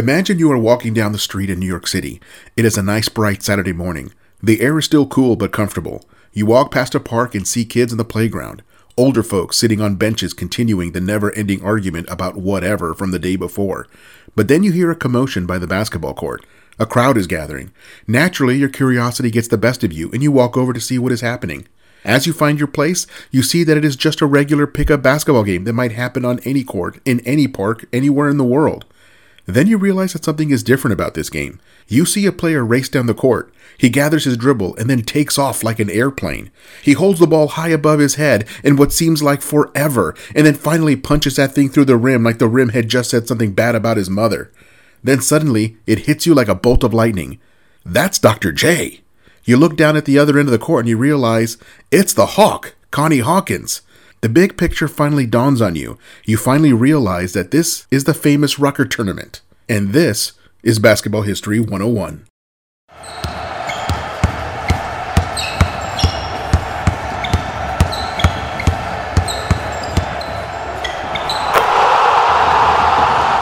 Imagine you are walking down the street in New York City. It is a nice, bright Saturday morning. The air is still cool but comfortable. You walk past a park and see kids in the playground. Older folks sitting on benches continuing the never ending argument about whatever from the day before. But then you hear a commotion by the basketball court. A crowd is gathering. Naturally, your curiosity gets the best of you and you walk over to see what is happening. As you find your place, you see that it is just a regular pickup basketball game that might happen on any court, in any park, anywhere in the world. Then you realize that something is different about this game. You see a player race down the court. He gathers his dribble and then takes off like an airplane. He holds the ball high above his head in what seems like forever, and then finally punches that thing through the rim like the rim had just said something bad about his mother. Then suddenly, it hits you like a bolt of lightning. That's Dr. J. You look down at the other end of the court and you realize it's the Hawk, Connie Hawkins. The big picture finally dawns on you. You finally realize that this is the famous Rucker tournament. And this is Basketball History 101.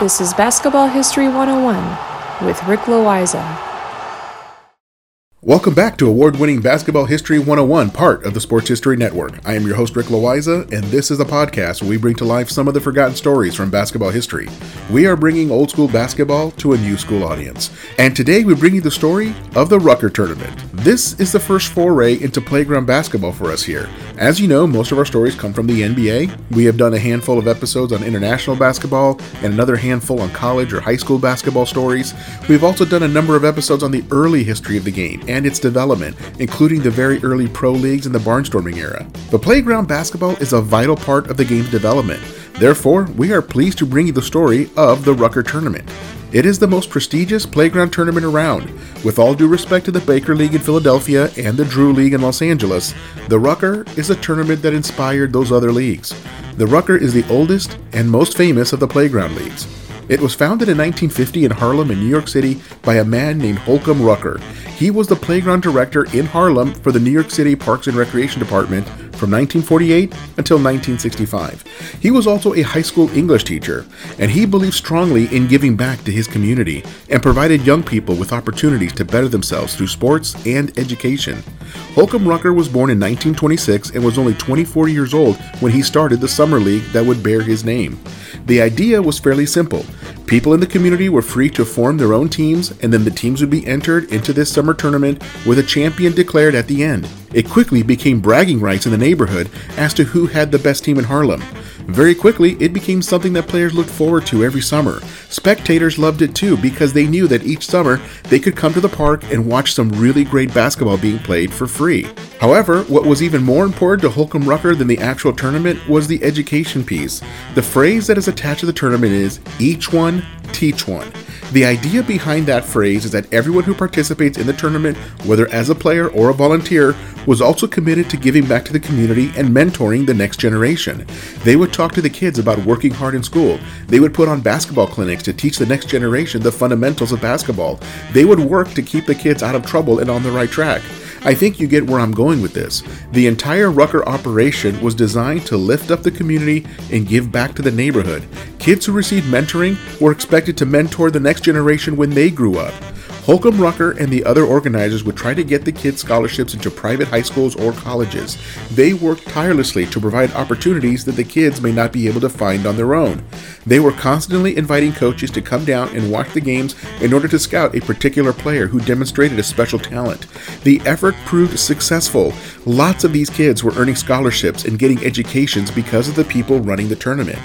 This is Basketball History 101 with Rick Loiza. Welcome back to award winning Basketball History 101, part of the Sports History Network. I am your host, Rick Loiza, and this is a podcast where we bring to life some of the forgotten stories from basketball history. We are bringing old school basketball to a new school audience. And today we bring you the story of the Rucker Tournament. This is the first foray into playground basketball for us here. As you know, most of our stories come from the NBA. We have done a handful of episodes on international basketball and another handful on college or high school basketball stories. We've also done a number of episodes on the early history of the game and its development, including the very early pro leagues and the barnstorming era. But playground basketball is a vital part of the game's development. Therefore, we are pleased to bring you the story of the Rucker Tournament. It is the most prestigious playground tournament around. With all due respect to the Baker League in Philadelphia and the Drew League in Los Angeles, the Rucker is a tournament that inspired those other leagues. The Rucker is the oldest and most famous of the playground leagues. It was founded in 1950 in Harlem in New York City by a man named Holcomb Rucker. He was the playground director in Harlem for the New York City Parks and Recreation Department from 1948 until 1965. He was also a high school English teacher, and he believed strongly in giving back to his community and provided young people with opportunities to better themselves through sports and education. Holcomb Rucker was born in 1926 and was only 24 years old when he started the summer league that would bear his name. The idea was fairly simple. People in the community were free to form their own teams, and then the teams would be entered into this summer tournament with a champion declared at the end. It quickly became bragging rights in the neighborhood as to who had the best team in Harlem. Very quickly, it became something that players looked forward to every summer. Spectators loved it too because they knew that each summer they could come to the park and watch some really great basketball being played for free. However, what was even more important to Holcomb Rucker than the actual tournament was the education piece. The phrase that is attached to the tournament is each one, teach one. The idea behind that phrase is that everyone who participates in the tournament, whether as a player or a volunteer, was also committed to giving back to the community and mentoring the next generation. They would talk to the kids about working hard in school. They would put on basketball clinics to teach the next generation the fundamentals of basketball. They would work to keep the kids out of trouble and on the right track. I think you get where I'm going with this. The entire Rucker operation was designed to lift up the community and give back to the neighborhood. Kids who received mentoring were expected to mentor the next generation when they grew up. Holcomb Rucker and the other organizers would try to get the kids scholarships into private high schools or colleges. They worked tirelessly to provide opportunities that the kids may not be able to find on their own. They were constantly inviting coaches to come down and watch the games in order to scout a particular player who demonstrated a special talent. The effort proved successful. Lots of these kids were earning scholarships and getting educations because of the people running the tournament.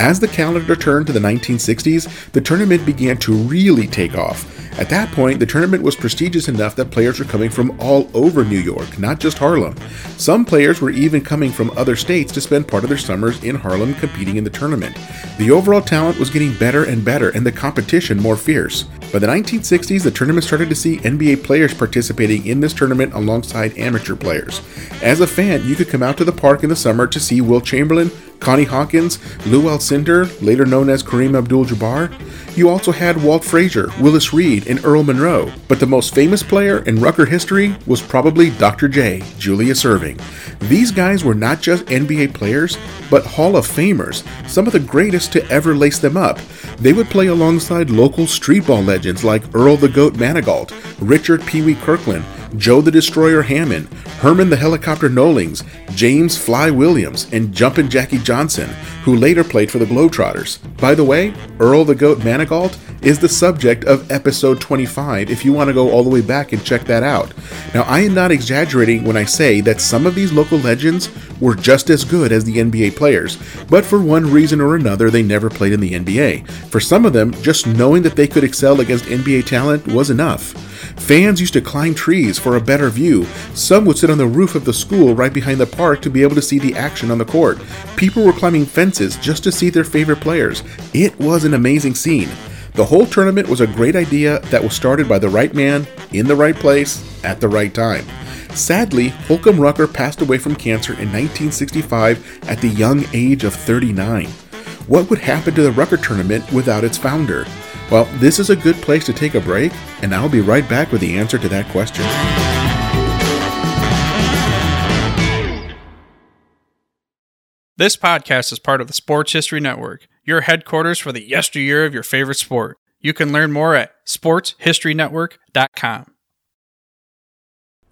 As the calendar turned to the 1960s, the tournament began to really take off. At that point, the tournament was prestigious enough that players were coming from all over New York, not just Harlem. Some players were even coming from other states to spend part of their summers in Harlem competing in the tournament. The overall talent was getting better and better and the competition more fierce. By the 1960s, the tournament started to see NBA players participating in this tournament alongside amateur players. As a fan, you could come out to the park in the summer to see Wilt Chamberlain, Connie Hawkins, Lew Alcindor, later known as Kareem Abdul Jabbar. You also had Walt Frazier, Willis Reed, and Earl Monroe. But the most famous player in Rucker history was probably Dr. J, Julius Erving. These guys were not just NBA players, but Hall of Famers, some of the greatest to ever lace them up. They would play alongside local street ball legends like Earl the Goat Manigault, Richard Pee Wee Kirkland, Joe the Destroyer Hammond, Herman the Helicopter Knowings, James Fly Williams, and Jumpin' Jackie Johnson, who later played for the Globetrotters. By the way, Earl the Goat Manigault is the subject of episode 25 if you want to go all the way back and check that out. Now, I am not exaggerating when I say that some of these local legends were just as good as the NBA players, but for one reason or another, they never played in the NBA. For some of them, just knowing that they could excel against NBA talent was enough. Fans used to climb trees for a better view. Some would sit on the roof of the school right behind the park to be able to see the action on the court. People were climbing fences just to see their favorite players. It was an amazing scene. The whole tournament was a great idea that was started by the right man, in the right place, at the right time. Sadly, Holcomb Rucker passed away from cancer in 1965 at the young age of 39. What would happen to the Rucker tournament without its founder? Well, this is a good place to take a break, and I'll be right back with the answer to that question. This podcast is part of the Sports History Network, your headquarters for the yesteryear of your favorite sport. You can learn more at sportshistorynetwork.com.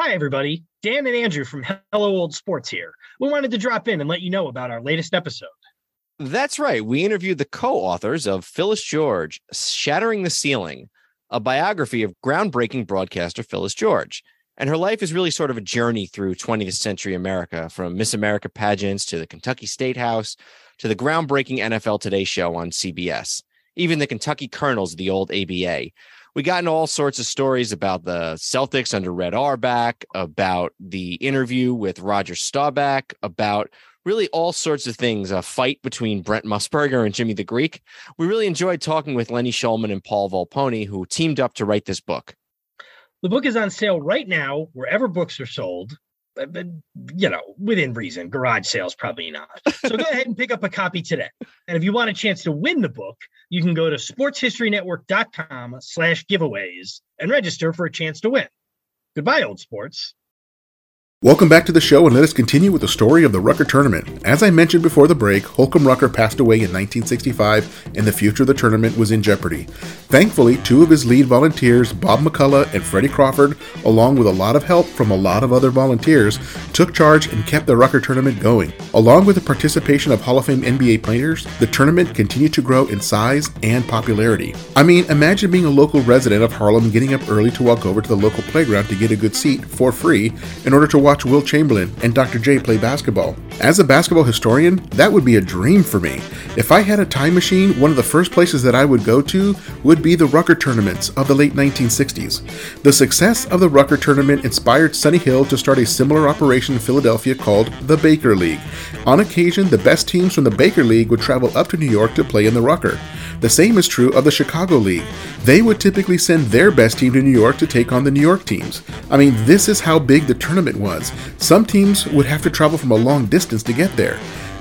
Hi, everybody. Dan and Andrew from Hello Old Sports here. We wanted to drop in and let you know about our latest episode. That's right. We interviewed the co authors of Phyllis George, Shattering the Ceiling, a biography of groundbreaking broadcaster Phyllis George. And her life is really sort of a journey through 20th century America, from Miss America pageants to the Kentucky State House to the groundbreaking NFL Today show on CBS, even the Kentucky Colonels of the old ABA we got into all sorts of stories about the Celtics under Red Auerbach, about the interview with Roger Staubach, about really all sorts of things. A fight between Brent Musburger and Jimmy the Greek. We really enjoyed talking with Lenny Shulman and Paul Volponi, who teamed up to write this book. The book is on sale right now wherever books are sold Uh, but, you know, within reason. Garage sales, probably not. So go ahead and pick up a copy today. And if you want a chance to win the book, you can go to sportshistorynetwork.com slash giveaways and register for a chance to win. Goodbye, old sports. Welcome back to the show, and let us continue with the story of the Rucker tournament. As I mentioned before the break, Holcomb Rucker passed away in 1965, and the future of the tournament was in jeopardy. Thankfully, two of his lead volunteers, Bob McCullough and Freddie Crawford, along with a lot of help from a lot of other volunteers, took charge and kept the Rucker tournament going. Along with the participation of Hall of Fame NBA players, the tournament continued to grow in size and popularity. I mean, imagine being a local resident of Harlem getting up early to walk over to the local playground to get a good seat for free in order to watch Wilt Chamberlain and Dr. J play basketball. As a basketball historian, that would be a dream for me. If I had a time machine, one of the first places that I would go to would be the Rucker tournaments of the late 1960s. The success of the Rucker tournament inspired Sonny Hill to start a similar operation in Philadelphia called the Baker League. On occasion, the best teams from the Baker League would travel up to New York to play in the Rucker. The same is true of the Chicago League. They would typically send their best team to New York to take on the New York teams. I mean, this is how big the tournament was. Some teams would have to travel from a long distance to get there.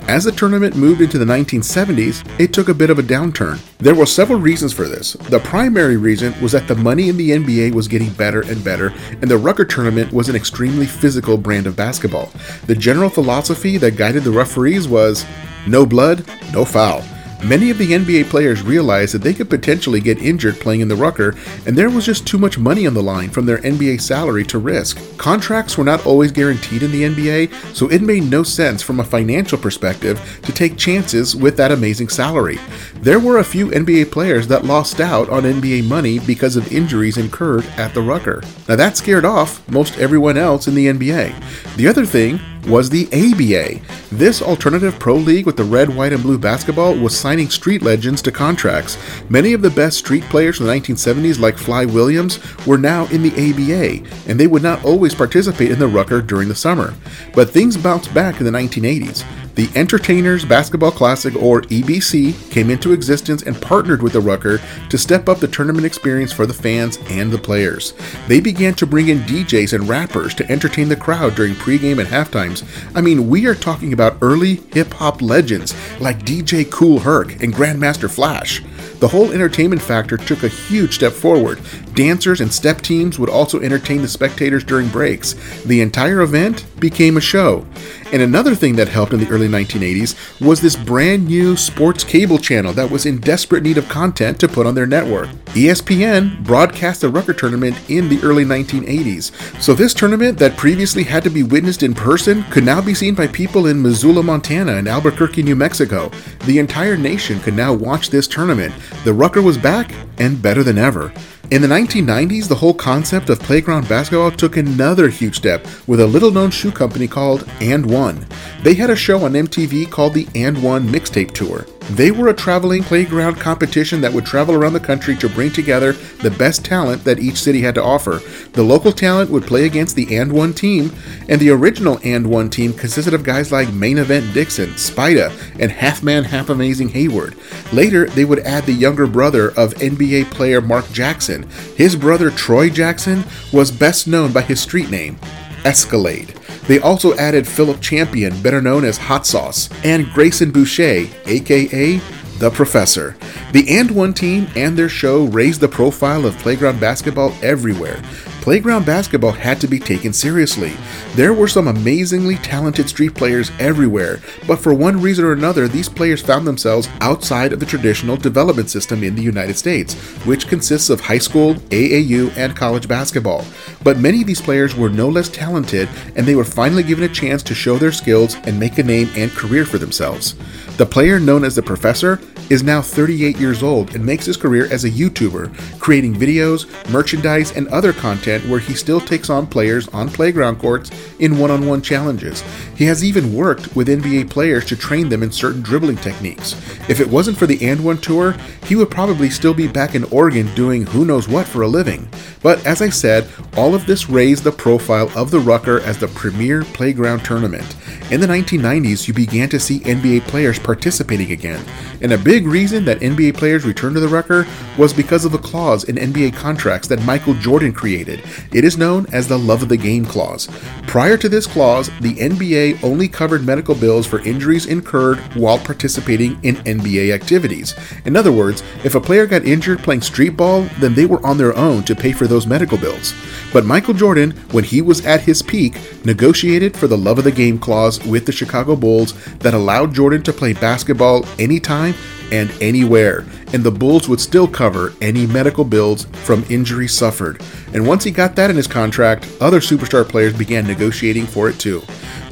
As the tournament moved into the 1970s, it took a bit of a downturn. There were several reasons for this. The primary reason was that the money in the NBA was getting better and better, and the Rucker tournament was an extremely physical brand of basketball. The general philosophy that guided the referees was no blood, no foul. Many of the NBA players realized that they could potentially get injured playing in the Rucker, and there was just too much money on the line from their NBA salary to risk. Contracts were not always guaranteed in the NBA, so it made no sense from a financial perspective to take chances with that amazing salary. There were a few NBA players that lost out on NBA money because of injuries incurred at the Rucker. Now that scared off most everyone else in the NBA. The other thing was the ABA. This alternative pro league with the red, white, and blue basketball was signing street legends to contracts. Many of the best street players from the 1970s, like Fly Williams, were now in the ABA, and they would not always participate in the Rucker during the summer. But things bounced back in the 1980s. The Entertainers Basketball Classic, or EBC, came into existence and partnered with the Rucker to step up the tournament experience for the fans and the players. They began to bring in DJs and rappers to entertain the crowd during pregame and halftimes. I mean, we are talking about early hip hop legends like DJ Kool Herc and Grandmaster Flash. The whole entertainment factor took a huge step forward. Dancers and step teams would also entertain the spectators during breaks. The entire event became a show. And another thing that helped in the early 1980s was this brand new sports cable channel that was in desperate need of content to put on their network. ESPN broadcast the Rucker tournament in the early 1980s. So this tournament that previously had to be witnessed in person could now be seen by people in Missoula, Montana and Albuquerque, New Mexico. The entire nation could now watch this tournament. The Rucker was back and better than ever. In the 1990s, the whole concept of playground basketball took another huge step with a little known shoe company called And One. They had a show on MTV called the And One Mixtape Tour. They were a traveling playground competition that would travel around the country to bring together the best talent that each city had to offer. The local talent would play against the And One team, and the original And One team consisted of guys like Main Event Dixon, Spida, and Half Man Half Amazing Hayward. Later, they would add the younger brother of NBA player Mark Jackson. His brother Troy Jackson was best known by his street name, Escalade. They also added Philip Champion, better known as Hot Sauce, and Grayson Boucher, aka the Professor. The And One team and their show raised the profile of playground basketball everywhere. Playground basketball had to be taken seriously. There were some amazingly talented street players everywhere, but for one reason or another, these players found themselves outside of the traditional development system in the United States, which consists of high school, AAU, and college basketball. But many of these players were no less talented, and they were finally given a chance to show their skills and make a name and career for themselves. The player known as the Professor is now 38 years old and makes his career as a YouTuber, creating videos, merchandise, and other content where he still takes on players on playground courts in one on one challenges. He has even worked with NBA players to train them in certain dribbling techniques. If it wasn't for the And One Tour, he would probably still be back in Oregon doing who knows what for a living. But as I said, all of this raised the profile of the Rucker as the premier playground tournament. In the 1990s, you began to see NBA players participating again, and a big reason that NBA players returned to the Rucker was because of a clause in NBA contracts that Michael Jordan created. It is known as the Love of the Game clause. Prior to this clause, the NBA only covered medical bills for injuries incurred while participating in NBA activities. In other words, if a player got injured playing street ball, then they were on their own to pay for those medical bills. But Michael Jordan, when he was at his peak, negotiated for the Love of the Game clause with the Chicago Bulls that allowed Jordan to play basketball anytime and anywhere, and the Bulls would still cover any medical bills from injuries suffered. And once he got that in his contract, other superstar players began negotiating for it too.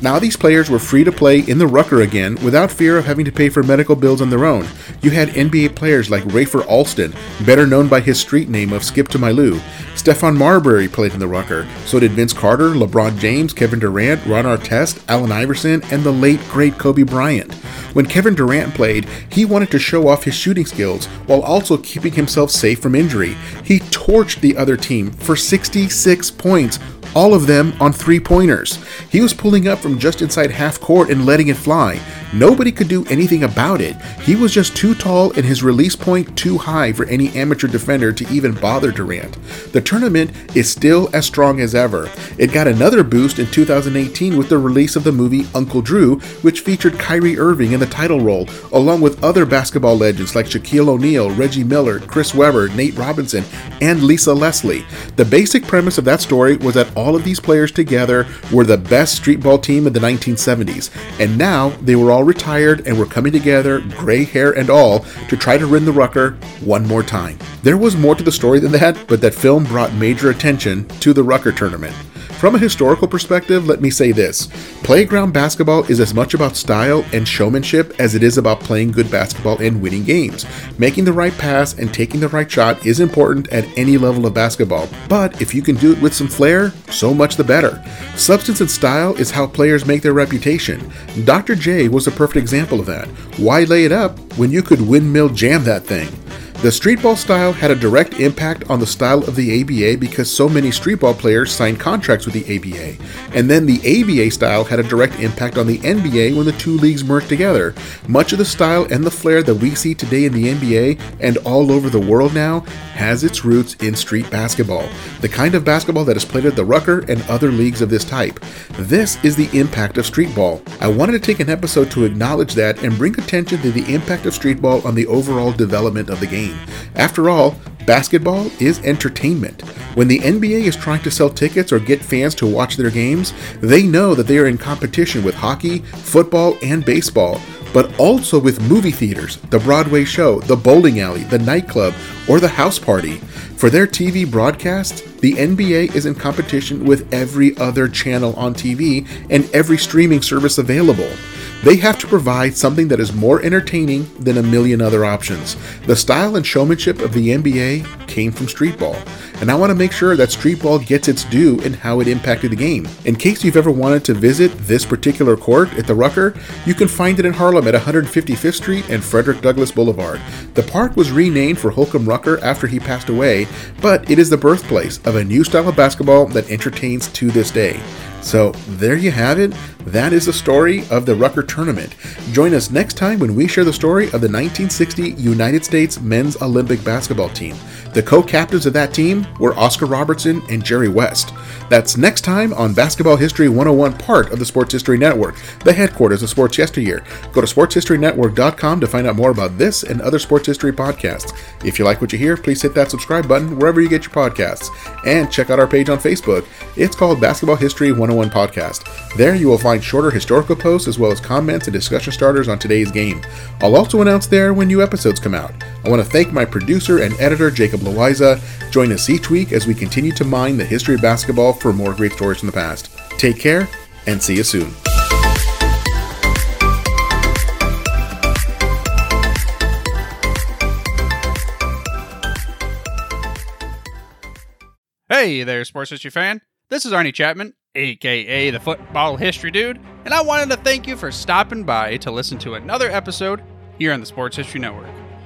Now these players were free to play in the Rucker again without fear of having to pay for medical bills on their own. You had NBA players like Rafer Alston, better known by his street name of Skip to My Lou. Stephon Marbury played in the Rucker. So did Vince Carter, LeBron James, Kevin Durant, Ron Artest, Allen Iverson, and the late great Kobe Bryant. When Kevin Durant played, he wanted to show off his shooting skills while also keeping himself safe from injury. He torched the other team for 66 points all of them on three pointers. He was pulling up from just inside half court and letting it fly. Nobody could do anything about it. He was just too tall and his release point too high for any amateur defender to even bother Durant. The tournament is still as strong as ever. It got another boost in 2018 with the release of the movie Uncle Drew, which featured Kyrie Irving in the title role, along with other basketball legends like Shaquille O'Neal, Reggie Miller, Chris Webber, Nate Robinson, and Lisa Leslie. The basic premise of that story was that all of these players together were the best streetball team in the 1970s, and now they were all retired and were coming together, gray hair and all, to try to win the Rucker one more time. There was more to the story than that, but that film brought major attention to the Rucker tournament. From a historical perspective, let me say this playground basketball is as much about style and showmanship as it is about playing good basketball and winning games. Making the right pass and taking the right shot is important at any level of basketball, but if you can do it with some flair, so much the better. Substance and style is how players make their reputation. Dr. J was a perfect example of that. Why lay it up when you could windmill jam that thing? The streetball style had a direct impact on the style of the ABA because so many streetball players signed contracts with the ABA. And then the ABA style had a direct impact on the NBA when the two leagues merged together. Much of the style and the flair that we see today in the NBA and all over the world now has its roots in street basketball, the kind of basketball that is played at the Rucker and other leagues of this type. This is the impact of streetball. I wanted to take an episode to acknowledge that and bring attention to the impact of streetball on the overall development of the game. After all, basketball is entertainment. When the NBA is trying to sell tickets or get fans to watch their games, they know that they are in competition with hockey, football, and baseball, but also with movie theaters, the Broadway show, the bowling alley, the nightclub, or the house party. For their TV broadcast, the NBA is in competition with every other channel on TV and every streaming service available. They have to provide something that is more entertaining than a million other options. The style and showmanship of the NBA came from streetball, and I want to make sure that streetball gets its due in how it impacted the game. In case you've ever wanted to visit this particular court at the Rucker, you can find it in Harlem at 155th Street and Frederick Douglass Boulevard. The park was renamed for Holcomb Rucker after he passed away, but it is the birthplace of a new style of basketball that entertains to this day. So there you have it. That is the story of the Rucker Tournament. Join us next time when we share the story of the 1960 United States men's Olympic basketball team. The co captains of that team were Oscar Robertson and Jerry West. That's next time on Basketball History 101, part of the Sports History Network, the headquarters of Sports Yesteryear. Go to sportshistorynetwork.com to find out more about this and other sports history podcasts. If you like what you hear, please hit that subscribe button wherever you get your podcasts. And check out our page on Facebook. It's called Basketball History 101 Podcast. There you will find shorter historical posts as well as comments and discussion starters on today's game. I'll also announce there when new episodes come out. I want to thank my producer and editor, Jacob Loiza. Join us each week as we continue to mine the history of basketball for more great stories from the past. Take care and see you soon. Hey there, sports history fan. This is Arnie Chapman, aka the Football History Dude, and I wanted to thank you for stopping by to listen to another episode here on the Sports History Network.